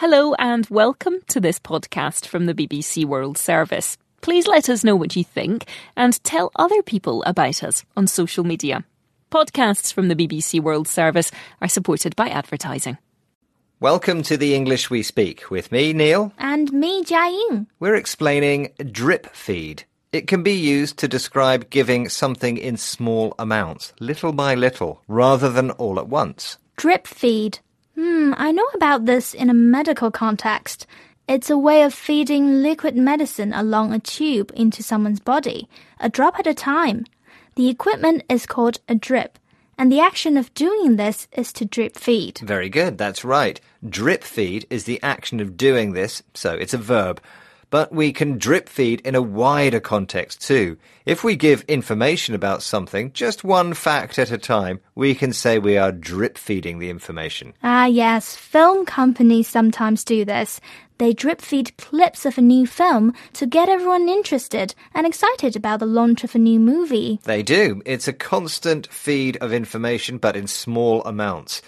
Hello and welcome to this podcast from the BBC World Service. Please let us know what you think and tell other people about us on social media. Podcasts from the BBC World Service are supported by advertising. Welcome to the English We Speak with me, Neil. And me, Jiaying. We're explaining drip feed. It can be used to describe giving something in small amounts, little by little, rather than all at once. Drip feed. Hmm, I know about this in a medical context. It's a way of feeding liquid medicine along a tube into someone's body, a drop at a time. The equipment is called a drip, and the action of doing this is to drip feed. Very good, that's right. Drip feed is the action of doing this, so it's a verb. But we can drip feed in a wider context too. If we give information about something, just one fact at a time, we can say we are drip feeding the information. Ah, yes, film companies sometimes do this. They drip feed clips of a new film to get everyone interested and excited about the launch of a new movie. They do. It's a constant feed of information, but in small amounts.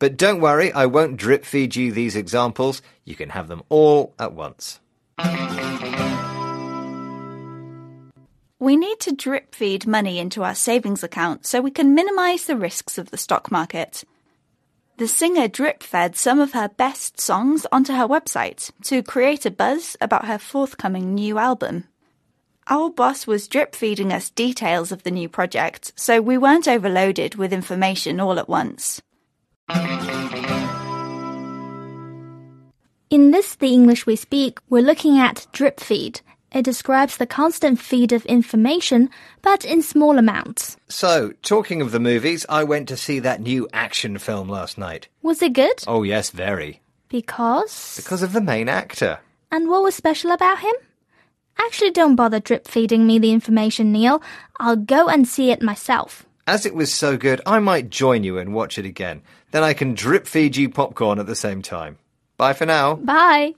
But don't worry, I won't drip feed you these examples. You can have them all at once. We need to drip feed money into our savings account so we can minimize the risks of the stock market. The singer drip fed some of her best songs onto her website to create a buzz about her forthcoming new album. Our boss was drip feeding us details of the new project, so we weren't overloaded with information all at once. In this The English We Speak, we're looking at drip feed. It describes the constant feed of information, but in small amounts. So, talking of the movies, I went to see that new action film last night. Was it good? Oh, yes, very. Because. Because of the main actor. And what was special about him? Actually, don't bother drip feeding me the information, Neil. I'll go and see it myself. As it was so good, I might join you and watch it again. Then I can drip feed you popcorn at the same time. Bye for now. Bye.